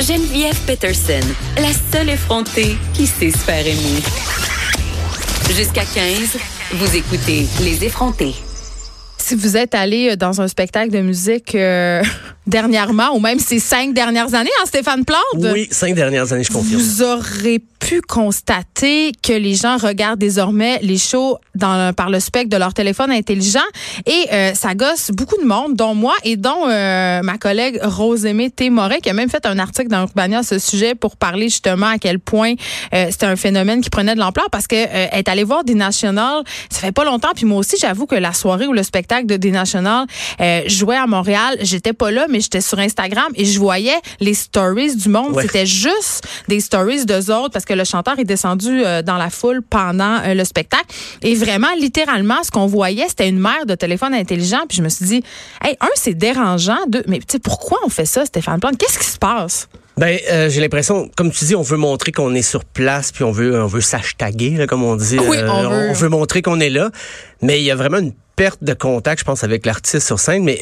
Geneviève Peterson, la seule effrontée qui sait se faire aimer. Jusqu'à 15, vous écoutez Les effrontés. Si vous êtes allé dans un spectacle de musique euh, dernièrement, ou même ces cinq dernières années, hein, Stéphane Plante? Oui, cinq dernières années, je confirme. Vous aurez pu constater que les gens regardent désormais les shows dans, par le spectre de leur téléphone intelligent et euh, ça gosse beaucoup de monde, dont moi et dont euh, ma collègue Rosemée Témoret, qui a même fait un article dans Urbania à ce sujet pour parler justement à quel point euh, c'était un phénomène qui prenait de l'ampleur parce que est allée voir des Nationals, ça fait pas longtemps, puis moi aussi j'avoue que la soirée ou le spectacle de des Nationals jouait à Montréal, j'étais pas là, mais j'étais sur Instagram et je voyais les stories du monde, c'était juste des stories d'eux autres parce que le chanteur est descendu euh, dans la foule pendant euh, le spectacle. Et vraiment, littéralement, ce qu'on voyait, c'était une mère de téléphone intelligent. Puis je me suis dit, hey, un, c'est dérangeant. Deux, mais tu sais, pourquoi on fait ça, Stéphane Plante? Qu'est-ce qui se passe? Ben, euh, j'ai l'impression, comme tu dis, on veut montrer qu'on est sur place, puis on veut, on veut s'hashtaguer, comme on dit. Oui, on, veut. on, veut. montrer qu'on est là. Mais il y a vraiment une perte de contact, je pense, avec l'artiste sur scène. Mais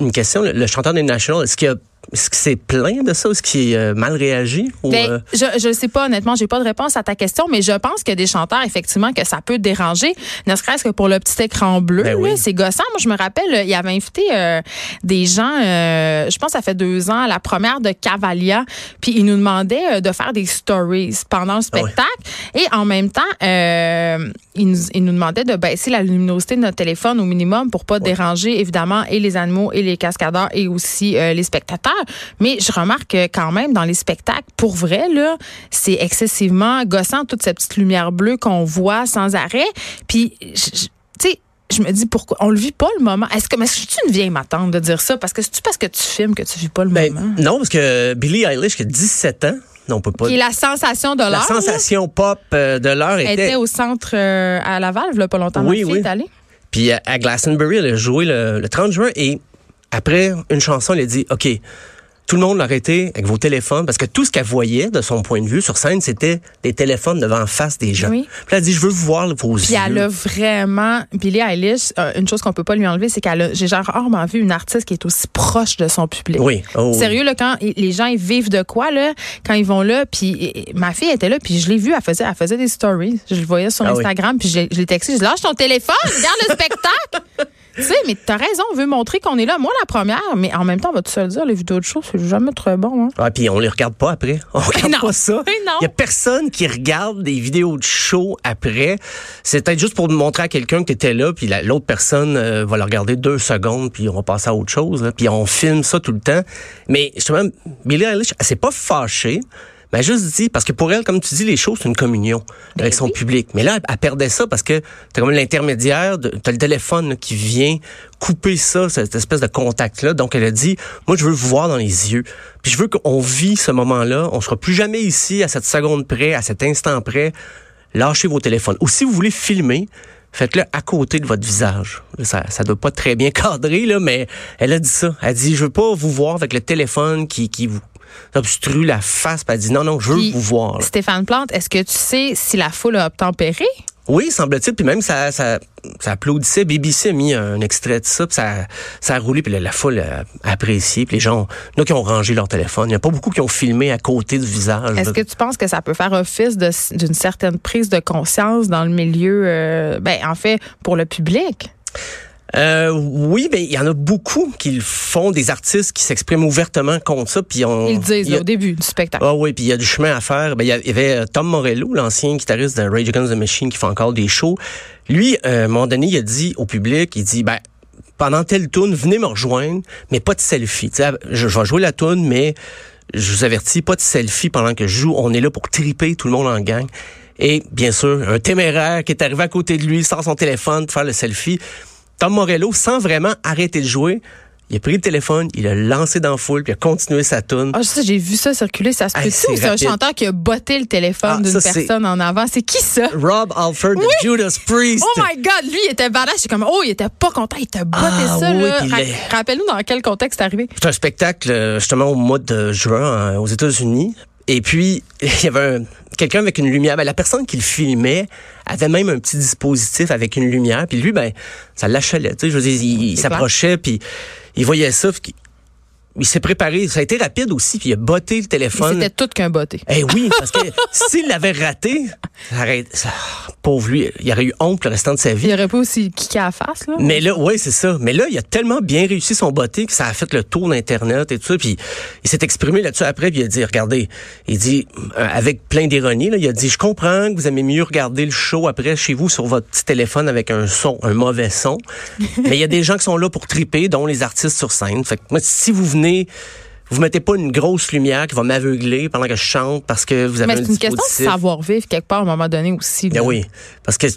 une question, le, chanteur des National, est-ce qu'il a est-ce que c'est plein de ça? Est-ce qu'il est euh, mal réagi? Ou, ben, euh? je ne sais pas, honnêtement, j'ai pas de réponse à ta question, mais je pense que des chanteurs, effectivement, que ça peut déranger, ne serait-ce que pour le petit écran bleu. Ben c'est gossant. Moi, je me rappelle, il avait invité euh, des gens, je pense ça fait deux ans, à la première de Cavalia, puis il nous demandait de faire des stories pendant le ah spectacle. Et en même temps, il nous, il, nous, demandait de baisser la luminosité de notre téléphone au minimum pour pas déranger, évidemment, et les animaux, et les cascadeurs, et aussi les spectateurs. Mais je remarque quand même dans les spectacles, pour vrai, là, c'est excessivement gossant, toute cette petite lumière bleue qu'on voit sans arrêt. Puis, tu sais, je me dis pourquoi on le vit pas le moment. Est-ce que mais c'est une vieille m'attendre de dire ça? Parce que c'est parce que tu filmes que tu vis pas le ben, moment? Non, parce que Billie Eilish qui a 17 ans, non, on peut pas. Qui la sensation de l'heure. La sensation pop euh, de l'heure était... était au centre euh, à Laval, il pas longtemps. Oui, oui. Allée. Puis à Glastonbury, elle a joué le, le 30 juin et après une chanson, elle a dit OK, tout le monde l'a arrêté avec vos téléphones parce que tout ce qu'elle voyait de son point de vue sur scène, c'était des téléphones devant face des gens. Puis elle a dit, je veux voir vos Puis yeux. elle a vraiment, Billie Eilish, euh, une chose qu'on peut pas lui enlever, c'est qu'elle a, j'ai genre rarement vu une artiste qui est aussi proche de son public. Oui. Oh, Sérieux, là, quand les gens ils vivent de quoi, là, quand ils vont là, puis ma fille était là, puis je l'ai vue, elle faisait, elle faisait des stories. Je le voyais sur ah Instagram, puis je, je l'ai texté, je dis, lâche ton téléphone, regarde le spectacle! Tu sais, mais t'as raison, on veut montrer qu'on est là. Moi, la première, mais en même temps, on va tout se le dire, les vidéos de show, c'est jamais très bon. Hein? Ah, puis on les regarde pas après. On regarde pas ça. Il y a personne qui regarde des vidéos de show après. C'est peut-être juste pour montrer à quelqu'un que t'étais là, puis l'autre personne euh, va le regarder deux secondes, puis on va passer à autre chose. Là. Puis on filme ça tout le temps. Mais justement, Billie Eilish, elle s'est pas fâchée. Mais juste dit, parce que pour elle, comme tu dis, les choses, c'est une communion ben avec son public. Mais là, elle, perdait ça parce que t'as comme l'intermédiaire, t'as le téléphone qui vient couper ça, cette espèce de contact-là. Donc, elle a dit, moi, je veux vous voir dans les yeux. Puis je veux qu'on vit ce moment-là. On sera plus jamais ici à cette seconde près, à cet instant près. Lâchez vos téléphones. Ou si vous voulez filmer, faites-le à côté de votre visage. Ça, ça doit pas très bien cadrer, là, mais elle a dit ça. Elle a dit, je veux pas vous voir avec le téléphone qui, qui vous obstrue la face, puis elle dit non, non, je veux vous voir. Stéphane Plante, est-ce que tu sais si la foule a obtempéré? Oui, semble-t-il. Puis même, ça, ça, ça applaudissait. BBC a mis un extrait de ça, puis ça, ça a roulé, puis la, foule a apprécié. Puis les gens, là, qui ont rangé leur téléphone. Il n'y a pas beaucoup qui ont filmé à côté du visage. Est-ce que tu penses que ça peut faire office d'une certaine prise de conscience dans le milieu, euh, ben, en fait, pour le public? Euh, oui, ben il y en a beaucoup qui font des artistes qui s'expriment ouvertement contre ça. Puis on, ils disent au début du spectacle. Ah oui, puis il y a du chemin à faire. Ben il y, avait euh, Tom Morello, l'ancien guitariste de Rage Against the Machine, qui fait encore des shows. Lui, euh, à un moment donné, il a dit au public, il dit ben pendant telle tune, venez me rejoindre, mais pas de selfie. sais, je, je vais jouer la tune, mais je vous avertis, pas de selfie pendant que je joue. On est là pour triper tout le monde en gang. Et bien sûr, un téméraire qui est arrivé à côté de lui sans son téléphone pour faire le selfie. Tom Morello, sans vraiment arrêter de jouer, il a pris le téléphone, il a lancé dans la foule, puis il a continué sa tune. Ah, j'ai vu ça circuler, ça se peut C'est un chanteur qui a botté le téléphone ah, d'une personne en avant? C'est qui ça? Rob Alford de Judas Priest. Oh my God, lui, il était badass. C'est comme, oh, il était pas content, il t'a botté ah, ça. Oui, Rappelle-nous dans quel contexte c'est arrivé. C'est un spectacle, euh, justement, au mois de juin, aux États-Unis. Et puis, il y avait quelqu'un avec une lumière. Ben, la personne qui le filmait avait même un petit dispositif avec une lumière. Puis lui, ben, ça l'achalait. Je veux dire, il, s'approchait, puis il voyait ça. Il s'est préparé. Ça a été rapide aussi, puis il a botté le téléphone. C'était tout qu'un botté. Eh oui, parce que s'il l'avait raté, ça, pauvre lui, il aurait eu honte le restant de sa vie. Il aurait pas aussi kické à la face, là. Mais là, oui, c'est ça. Mais là, il a tellement bien réussi son botté que ça a fait le tour d'Internet et tout ça. Puis il s'est exprimé là-dessus après, puis il a dit, regardez, il dit, euh, avec plein d'ironie, il a dit, je comprends que vous aimez mieux regarder le show après chez vous sur votre petit téléphone avec un son, un mauvais son. mais il y a des gens qui sont là pour triper, dont les artistes sur scène. Fait que moi, si vous venez vous mettez pas une grosse lumière qui va m'aveugler pendant que je chante parce que vous avez Mais c'est une question de savoir vivre quelque part à un moment donné aussi. Ben oui, parce que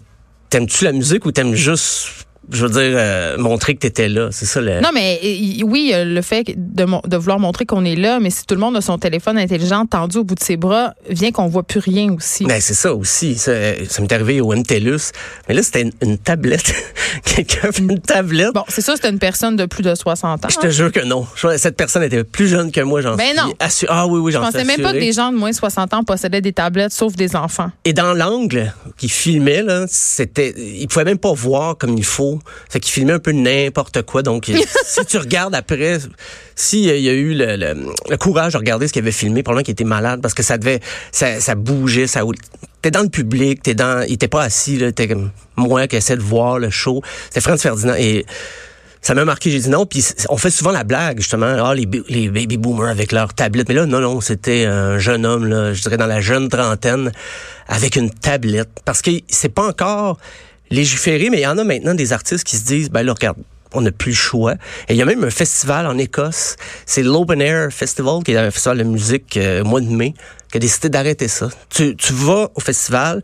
t'aimes-tu la musique ou t'aimes juste je veux dire, euh, montrer que tu étais là. C'est ça le. Non, mais oui, le fait de, de vouloir montrer qu'on est là, mais si tout le monde a son téléphone intelligent tendu au bout de ses bras, vient qu'on voit plus rien aussi. Ben, c'est ça aussi. Ça, ça m'est arrivé au MTELUS. Mais là, c'était une, tablette. Quelqu'un fait une tablette. Bon, c'est ça, c'était une personne de plus de 60 ans. Je te jure que non. Cette personne était plus jeune que moi, j'en ben non. Ah oui, oui, j'en Je pensais même pas que des gens de moins de 60 ans possédaient des tablettes, sauf des enfants. Et dans l'angle qui filmait, là, c'était, il pouvait même pas voir comme il faut fait qu'il filmait un peu n'importe quoi. Donc, si tu regardes après, s'il y a eu le, courage de regarder ce qu'il avait filmé, probablement qu'il était malade parce que ça devait, ça, ça bougeait, ça t'es dans le public, t'es dans, il était pas assis là, t'es comme moi qui essaie de voir le show. C'était Franz Ferdinand et ça m'a marqué. J'ai dit non. Puis on fait souvent la blague justement. Ah les, les baby boomers avec leur tablette. Mais là non non, c'était un jeune homme là, je dirais dans la jeune trentaine avec une tablette parce que c'est pas encore mais il y en a maintenant des artistes qui se disent, ben là, regarde, on n'a plus le choix. Et il y a même un festival en Écosse, c'est l'Open Air Festival, qui est un festival de musique euh, au mois de mai, qui a décidé d'arrêter ça. Tu, tu vas au festival,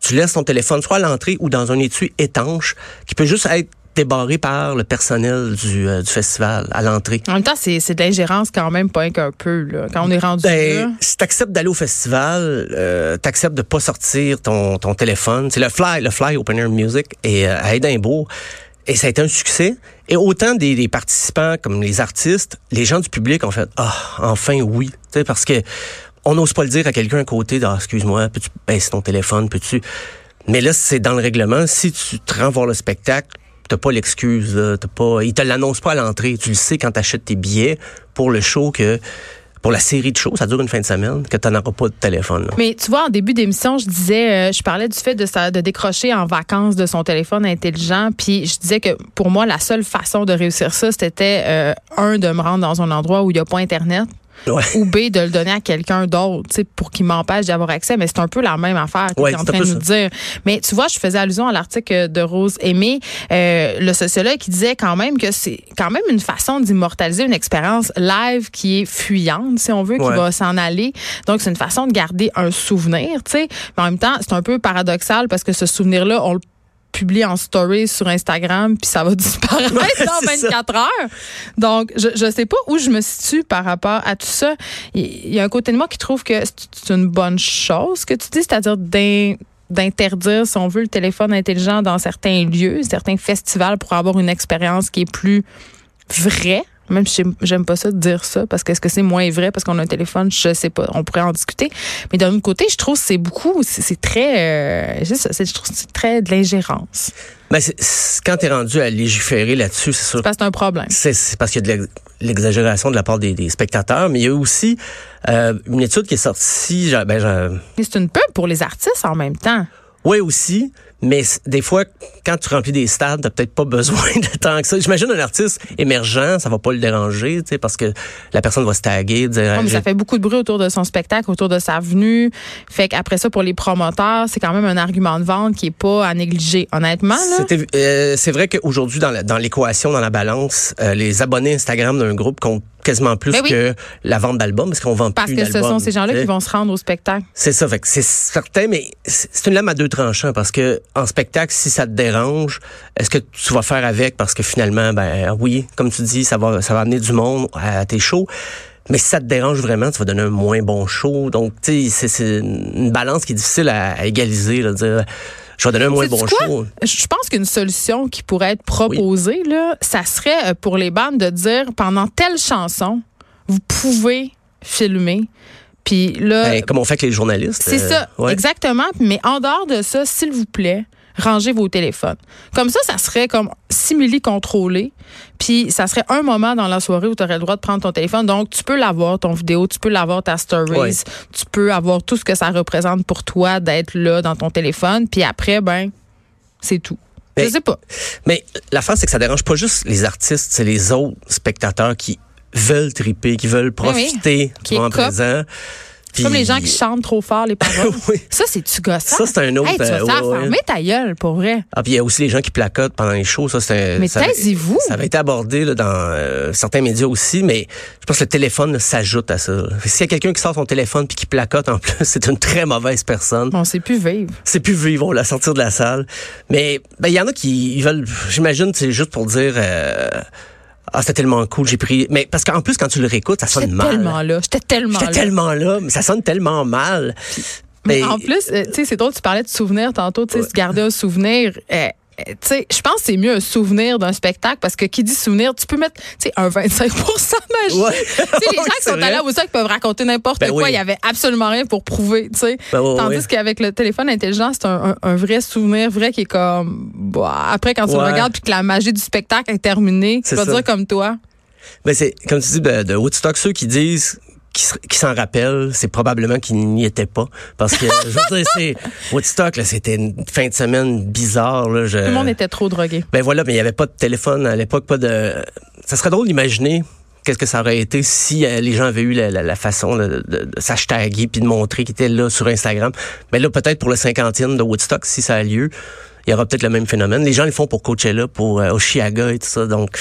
tu laisses ton téléphone soit à l'entrée ou dans un étui étanche, qui peut juste être débarré par le personnel du, euh, du festival à l'entrée. En même temps, c'est, c'est de l'ingérence quand même, pas qu'un peu. Là. Quand on est rendu ben, là. Si t'acceptes d'aller au festival, euh, t'acceptes de pas sortir ton, ton téléphone. C'est le Fly, le Fly Open Air Music et euh, à Édimbourg. Et ça a été un succès. Et autant des, des, participants comme les artistes, les gens du public ont fait ah enfin oui, parce que on n'ose pas le dire à quelqu'un à côté. Ah, excuse-moi, peux-tu baisser ton téléphone, peux-tu? Mais là, c'est dans le règlement. Si tu te rends voir le spectacle, t'as pas l'excuse. T'as pas, ils te l'annoncent pas à l'entrée. Tu le sais quand tu achètes tes billets pour le show que pour la série de shows, ça dure une fin de semaine, que tu n'auras pas de téléphone. Mais tu vois, en début d'émission, je disais, euh, je parlais du fait de, de décrocher en vacances de son téléphone intelligent, puis je disais que pour moi, la seule façon de réussir ça, c'était euh, un de me rendre dans un endroit où il n'y a pas Internet, ou B, de le donner à quelqu'un d'autre, pour qu'il m'empêche d'y avoir accès. Mais c'est un peu la même affaire que tu es en train de nous dire. Mais tu vois, je faisais allusion à l'article de Rose Aimé, euh, le sociologue qui disait quand même que c'est quand même une façon d'immortaliser une expérience live qui est fuyante, si on veut, qui va s'en aller. Donc, c'est une façon de garder un souvenir, tu sais. Mais en même temps, c'est un peu paradoxal parce que ce souvenir-là, on le publie en story sur Instagram, puis ça va disparaître dans 24 heures. Donc, je ne sais pas où je me situe par rapport à tout ça. Il y a un côté de moi qui trouve que c'est une bonne chose que tu dis, c'est-à-dire d'interdire, si on veut, le téléphone intelligent dans certains lieux, certains festivals pour avoir une expérience qui est plus vraie même si j'aime pas ça de dire ça, parce que est-ce que c'est moins vrai parce qu'on a un téléphone, je sais pas. On pourrait en discuter. Mais d'un autre côté, je trouve que c'est beaucoup, c'est très, euh, je trouve c'est très de l'ingérence. Ben, quand tu es rendu à légiférer là-dessus, c'est sûr. C'est parce que c'est un problème. C'est parce qu'il y a de l'exagération de la part des, spectateurs, mais il y a aussi euh, une étude qui est sortie. Ben, c'est une pub pour les artistes en même temps. Oui, aussi. Mais des fois, quand tu remplis des stades, t'as peut-être pas besoin de tant que ça. J'imagine un artiste émergent, ça va pas le déranger, tu sais, parce que la personne va se taguer, dire. ça fait beaucoup de bruit autour de son spectacle, autour de sa venue. Fait qu'après ça, pour les promoteurs, c'est quand même un argument de vente qui est pas à négliger, honnêtement. Euh, c'est vrai qu'aujourd'hui, dans l'équation, dans, la balance, euh, les abonnés Instagram d'un groupe comptent quasiment plus ben que la vente d'albums parce qu'on vend parce plus Parce que ce sont ces gens-là qui vont se rendre au spectacle. C'est ça, fait que c'est certain, mais c'est une lame à deux tranchants parce que en spectacle, si ça te dérange, est-ce que tu vas faire avec? Parce que finalement, ben oui, comme tu dis, ça va, ça va amener du monde à tes shows. Mais si ça te dérange vraiment, tu vas donner un moins bon show. Donc, tu sais, c'est une balance qui est difficile à, égaliser. Là, dire, je vais donner un moins bon show. Je pense qu'une solution qui pourrait être proposée, là, ça serait euh, pour les bandes de dire pendant telle chanson, vous pouvez filmer. Puis là, ben, comme on fait avec les journalistes. C'est ça, euh, exactement. Mais en dehors de ça, s'il vous plaît, rangez vos téléphones. Comme ça, ça serait comme simili contrôlé. Puis ça serait un moment dans la soirée où tu aurais le droit de prendre ton téléphone. Donc tu peux l'avoir ton vidéo, tu peux l'avoir ta stories, tu peux avoir tout ce que ça représente pour toi d'être là dans ton téléphone. Puis après, ben c'est tout. Je sais pas. Mais la c'est que ça dérange pas juste les artistes, c'est les autres spectateurs qui veulent triper, qui veulent profiter du moment présent. Comme les gens qui chantent trop fort les paroles. Ça, c'est-tu gossant? Ça, c'est un autre. Hey, tu vas euh, ta gueule, pour vrai. Ah, puis il y a aussi les gens qui placotent pendant les shows. Ça, c'est mais taisez-vous. Ça avait été abordé là, dans euh, certains médias aussi, mais je pense que le téléphone s'ajoute à ça. S'il y a quelqu'un qui sort son téléphone puis qui placote en plus, c'est une très mauvaise personne. On sait plus vivre. C'est plus vivre, on la sortir de la salle. Mais ben, il y en a qui veulent, j'imagine, c'est juste pour dire... Euh, ah, c'était tellement cool, j'ai pris. Mais parce qu'en plus, quand tu le réécoutes, ça sonne mal. J'étais tellement là. J'étais tellement là. J'étais tellement là, mais ça sonne tellement mal. mais, en plus, euh, tu sais, c'est drôle, tu parlais de souvenirs tantôt, tu sais, garder un souvenir. Euh, tu sais, je pense que c'est mieux un souvenir d'un spectacle parce que qui dit souvenir, tu peux mettre, tu sais, un 25% magie. Ouais. les gens qui sont allés au sac peuvent raconter n'importe ben quoi. Il y avait absolument rien pour prouver, tu sais. Ben Tandis qu'avec le téléphone intelligent, c'est un, vrai souvenir vrai qui est comme, bah, après quand tu le regardes puis que la magie du spectacle est terminée, tu vas dire comme toi. Ben c'est comme tu dis de, de Woodstock ceux qui disent qui, s'en rappelle, c'est probablement qu'il n'y était pas. Parce que, je veux dire, c'est, Woodstock, là, c'était une fin de semaine bizarre, là. Je, Tout le monde était trop drogué. Ben voilà, mais il n'y avait pas de téléphone à l'époque, pas de, ça serait drôle d'imaginer qu'est-ce que ça aurait été si euh, les gens avaient eu la, façon de, de, s'hashtaguer puis de montrer qu'ils étaient là sur Instagram. Mais là, peut-être pour le cinquantième de Woodstock, si ça a lieu, il y aura peut-être le même phénomène. Les gens le font pour Coachella, pour euh, Oshiaga et tout ça. Donc,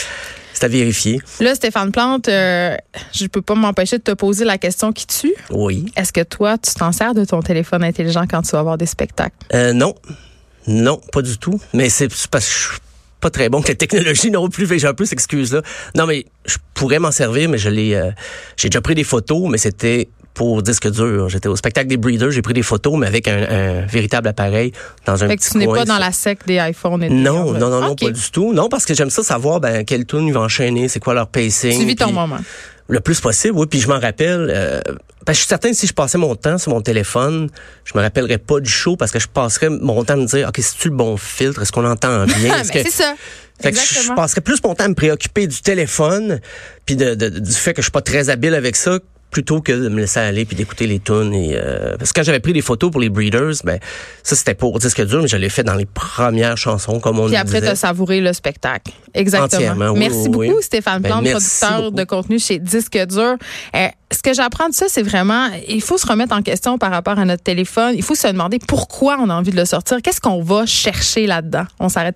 c'est à vérifier. Là, Stéphane Plante, euh, je peux pas m'empêcher de te poser la question qui tue. Oui. Est-ce que toi, tu t'en sers de ton téléphone intelligent quand tu vas voir des spectacles? Euh, non. Non, pas du tout. Mais c'est parce que je suis pas très bon que la technologie non plus. J'ai un peu cette excuse-là. Non, mais je pourrais m'en servir, mais je l'ai. Euh, j'ai déjà pris des photos, mais c'était pour disque dur. J'étais au spectacle des Breeders, j'ai pris des photos, mais avec un, véritable appareil dans un fait petit que tu n'es pas dans la sec des iPhones et Non, non, non, non, pas du tout. Non, parce que j'aime ça savoir ben, quel tune ils vont enchaîner, c'est quoi leur pacing. Tu vis ton moment. Le plus possible, oui. Puis je m'en rappelle, euh, je suis certain que si je passais mon temps sur mon téléphone, je me rappellerais pas du show parce que je passerais mon temps à me dire, OK, c'est-tu le bon filtre? Est-ce qu'on entend bien? c'est ça. Fait que je passerais plus mon temps à me préoccuper du téléphone puis de, du fait que je suis pas très habile avec ça plutôt que de me laisser aller puis d'écouter les tunes et euh, parce que quand j'avais pris des photos pour les Breeders ben ça c'était pour disque dur mais je l'ai fait dans les premières chansons comme on puis après tu as savouré le spectacle. Exactement. Merci beaucoup Stéphane ben, Plante producteur de contenu chez Disque dur. Euh, ce que j'apprends de ça c'est vraiment il faut se remettre en question par rapport à notre téléphone. Il faut se demander pourquoi on a envie de le sortir. Qu'est-ce qu'on va chercher là-dedans? On s'arrête